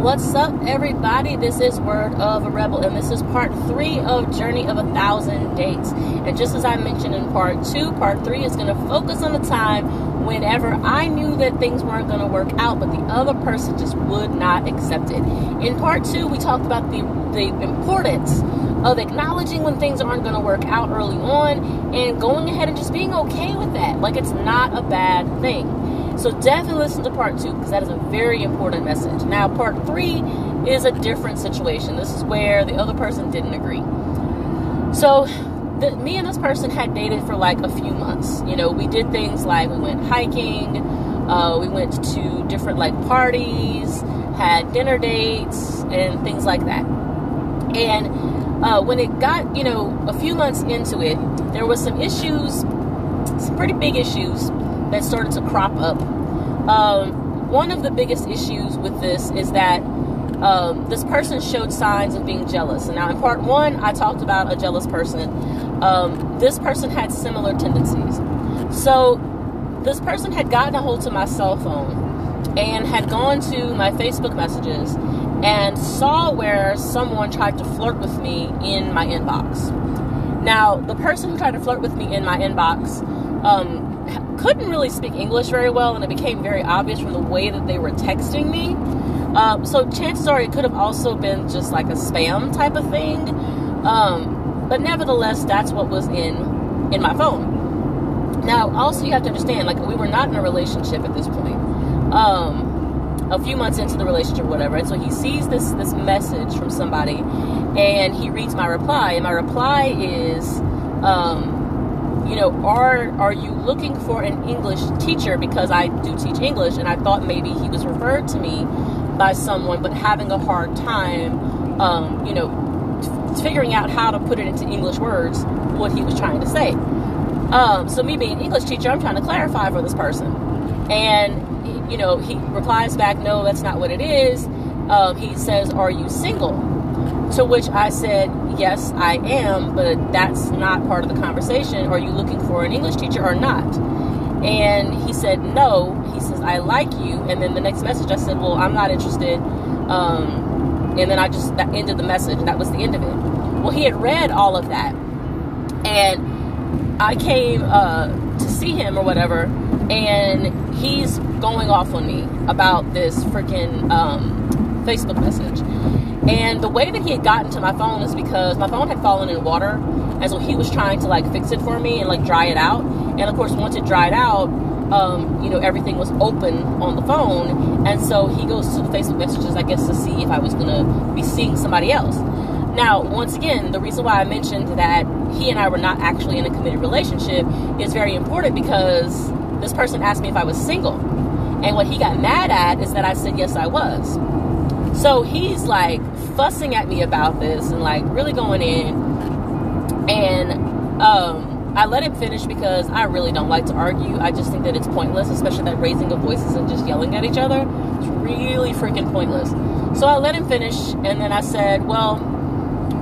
What's up, everybody? This is Word of a Rebel, and this is part three of Journey of a Thousand Dates. And just as I mentioned in part two, part three is going to focus on the time whenever I knew that things weren't going to work out, but the other person just would not accept it. In part two, we talked about the, the importance of acknowledging when things aren't going to work out early on and going ahead and just being okay with that. Like it's not a bad thing. So definitely listen to part two because that is a very important message. Now, part three is a different situation. This is where the other person didn't agree. So, the, me and this person had dated for like a few months. You know, we did things like we went hiking, uh, we went to different like parties, had dinner dates, and things like that. And uh, when it got, you know, a few months into it, there was some issues, some pretty big issues that started to crop up. Um, one of the biggest issues with this is that um, this person showed signs of being jealous. And now, in part one, I talked about a jealous person. Um, this person had similar tendencies. So, this person had gotten a hold to my cell phone and had gone to my Facebook messages and saw where someone tried to flirt with me in my inbox. Now, the person who tried to flirt with me in my inbox um, couldn't really speak English very well, and it became very obvious from the way that they were texting me. Um, so chances are it could have also been just like a spam type of thing. Um, but nevertheless, that's what was in in my phone. Now, also you have to understand, like we were not in a relationship at this point. Um, a few months into the relationship, whatever. And so he sees this this message from somebody, and he reads my reply, and my reply is. Um, you know, are are you looking for an English teacher? Because I do teach English, and I thought maybe he was referred to me by someone, but having a hard time, um, you know, figuring out how to put it into English words what he was trying to say. Um, so me being an English teacher, I'm trying to clarify for this person, and you know, he replies back, "No, that's not what it is." Um, he says, "Are you single?" To which I said, Yes, I am, but that's not part of the conversation. Are you looking for an English teacher or not? And he said, No. He says, I like you. And then the next message, I said, Well, I'm not interested. Um, and then I just that ended the message. That was the end of it. Well, he had read all of that. And I came uh, to see him or whatever. And he's going off on me about this freaking um, Facebook message. And the way that he had gotten to my phone is because my phone had fallen in water. And so he was trying to like fix it for me and like dry it out. And of course, once it dried out, um, you know, everything was open on the phone. And so he goes to the Facebook messages, I guess, to see if I was to be seeing somebody else. Now, once again, the reason why I mentioned that he and I were not actually in a committed relationship is very important because this person asked me if I was single. And what he got mad at is that I said, yes, I was. So he's like fussing at me about this and like really going in. And um, I let him finish because I really don't like to argue. I just think that it's pointless, especially that raising of voices and just yelling at each other. It's really freaking pointless. So I let him finish and then I said, Well,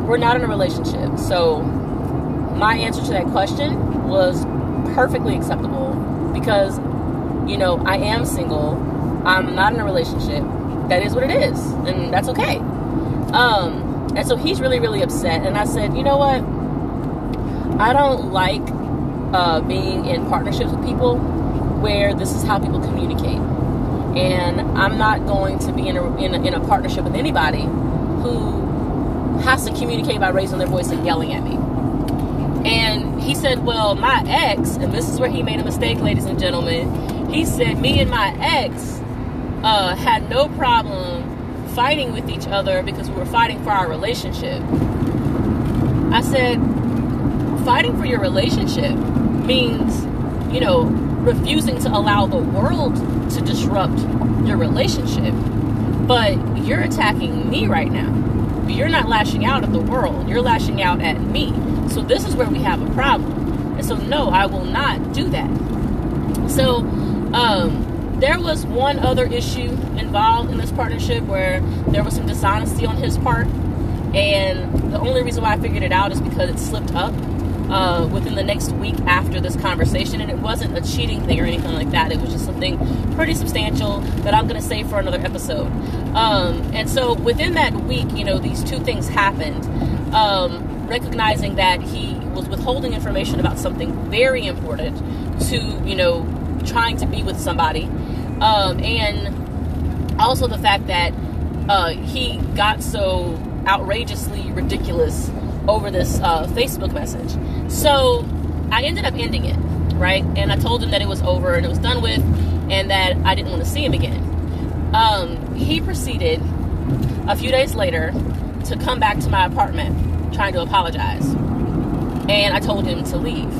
we're not in a relationship. So my answer to that question was perfectly acceptable because, you know, I am single. I'm not in a relationship that is what it is, and that's okay. Um, and so he's really, really upset. And I said, you know what? I don't like uh, being in partnerships with people where this is how people communicate. And I'm not going to be in a, in a, in a partnership with anybody who has to communicate by raising their voice and yelling at me. And he said, Well, my ex, and this is where he made a mistake, ladies and gentlemen. He said, Me and my ex uh, had no problem fighting with each other because we were fighting for our relationship. I said, fighting for your relationship means, you know, refusing to allow the world to disrupt your relationship. But you're attacking me right now. You're not lashing out at the world, you're lashing out at me. So this is where we have a problem. And so, no, I will not do that. So, um, there was one other issue involved in this partnership where there was some dishonesty on his part. And the only reason why I figured it out is because it slipped up. uh, within the next week after this conversation, and it wasn't a cheating thing or anything like that. It was just something pretty substantial that I'm going to save for another episode. Um, and so within that week, you know, these two things happened. Um, recognizing that he was withholding information about something very important to, you know, trying to be with somebody, um, and also the fact that uh, he got so outrageously ridiculous over this uh, Facebook message. So I ended up ending it, right? And I told him that it was over and it was done with, and that I didn't want to see him again. Um, he proceeded a few days later to come back to my apartment trying to apologize. And I told him to leave.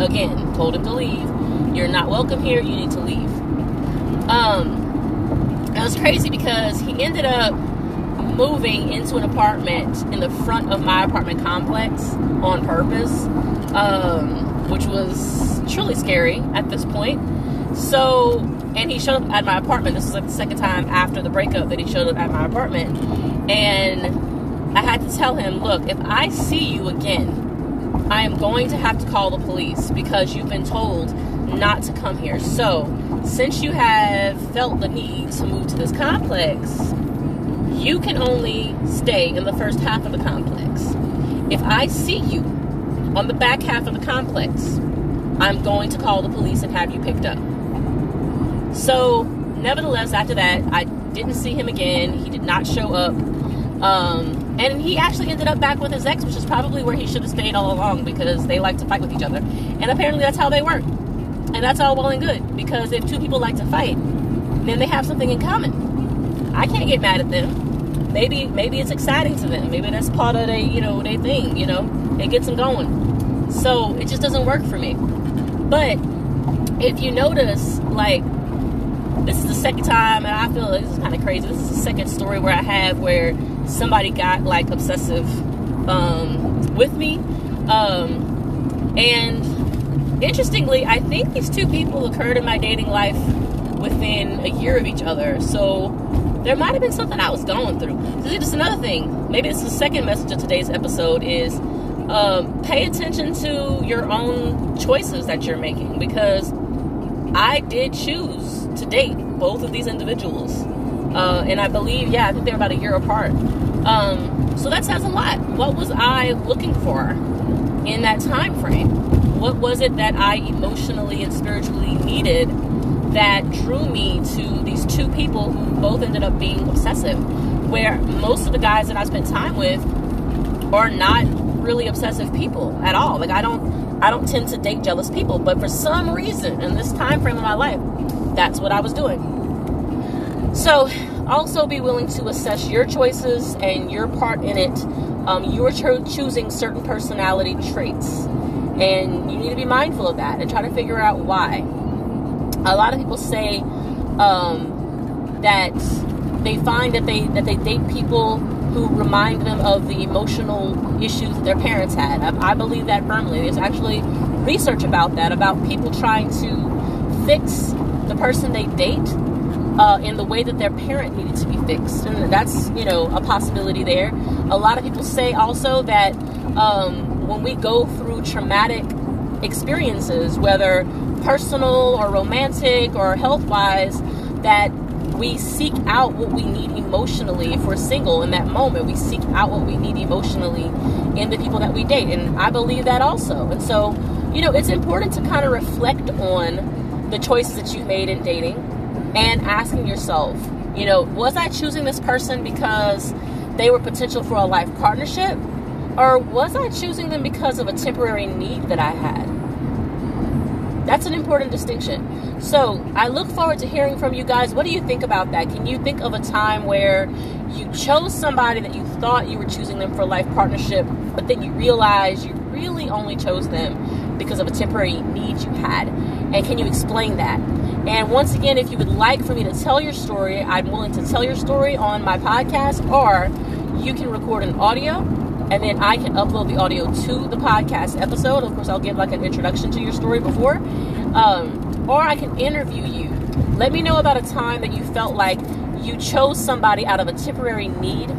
Again, told him to leave. You're not welcome here. You need to leave. Um, it was crazy because he ended up moving into an apartment in the front of my apartment complex on purpose, um, which was truly scary at this point. So, and he showed up at my apartment. This was like the second time after the breakup that he showed up at my apartment. And I had to tell him, look, if I see you again, I am going to have to call the police because you've been told not to come here. So, since you have felt the need to move to this complex, you can only stay in the first half of the complex. If I see you on the back half of the complex, I'm going to call the police and have you picked up. So, nevertheless, after that, I didn't see him again. He did not show up. Um, and he actually ended up back with his ex, which is probably where he should have stayed all along because they like to fight with each other. And apparently, that's how they work. And that's all well and good because if two people like to fight, then they have something in common. I can't get mad at them maybe maybe it's exciting to them. Maybe that's part of their you know their thing. You know, it gets them going. So it just doesn't work for me. But if you notice, like this is the second time, and I feel like this is kind of crazy. This is the second story where I have where somebody got like obsessive um, with me, um, and interestingly, I think these two people occurred in my dating life within a year of each other. So there might have been something I was going through. This is just another thing. Maybe it's the second message of today's episode is um, pay attention to your own choices that you're making because I did choose to date both of these individuals. Uh, and I believe, yeah, I think they're about a year apart. Um, so that says a lot. What was I looking for in that time frame? What was it that I emotionally and spiritually needed that drew me to these two people who both ended up being obsessive. Where most of the guys that I spent time with are not really obsessive people at all. Like I don't I don't tend to date jealous people, but for some reason in this time frame of my life, that's what I was doing. So also be willing to assess your choices and your part in it. Um, you're cho- choosing certain personality traits, and you need to be mindful of that and try to figure out why a lot of people say um, that they find that they that they date people who remind them of the emotional issues that their parents had. I, I believe that firmly. There's actually research about that about people trying to fix the person they date uh, in the way that their parent needed to be fixed, and that's you know a possibility there. A lot of people say also that um, when we go through traumatic experiences, whether personal or romantic or health wise, that we seek out what we need emotionally if we're single in that moment. We seek out what we need emotionally in the people that we date. And I believe that also. And so, you know, it's important to kind of reflect on the choices that you've made in dating and asking yourself, you know, was I choosing this person because they were potential for a life partnership? Or was I choosing them because of a temporary need that I had? That's an important distinction. So I look forward to hearing from you guys. What do you think about that? Can you think of a time where you chose somebody that you thought you were choosing them for life partnership, but then you realized you really only chose them because of a temporary need you had? And can you explain that? And once again, if you would like for me to tell your story, I'm willing to tell your story on my podcast, or you can record an audio and then I can upload the audio to the podcast episode. Of course, I'll give like an introduction to your story before, um, or I can interview you. Let me know about a time that you felt like you chose somebody out of a temporary need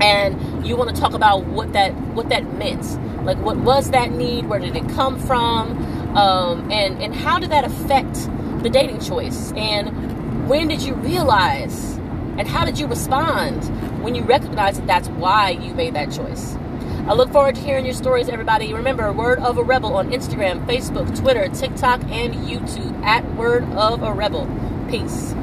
and you want to talk about what that what that meant. Like what was that need? Where did it come from? Um, and and how did that affect the dating choice? And when did you realize and how did you respond when you recognized that that's why you made that choice I look forward to hearing your stories, everybody. Remember, Word of a Rebel on Instagram, Facebook, Twitter, TikTok, and YouTube at Word of a Rebel. Peace.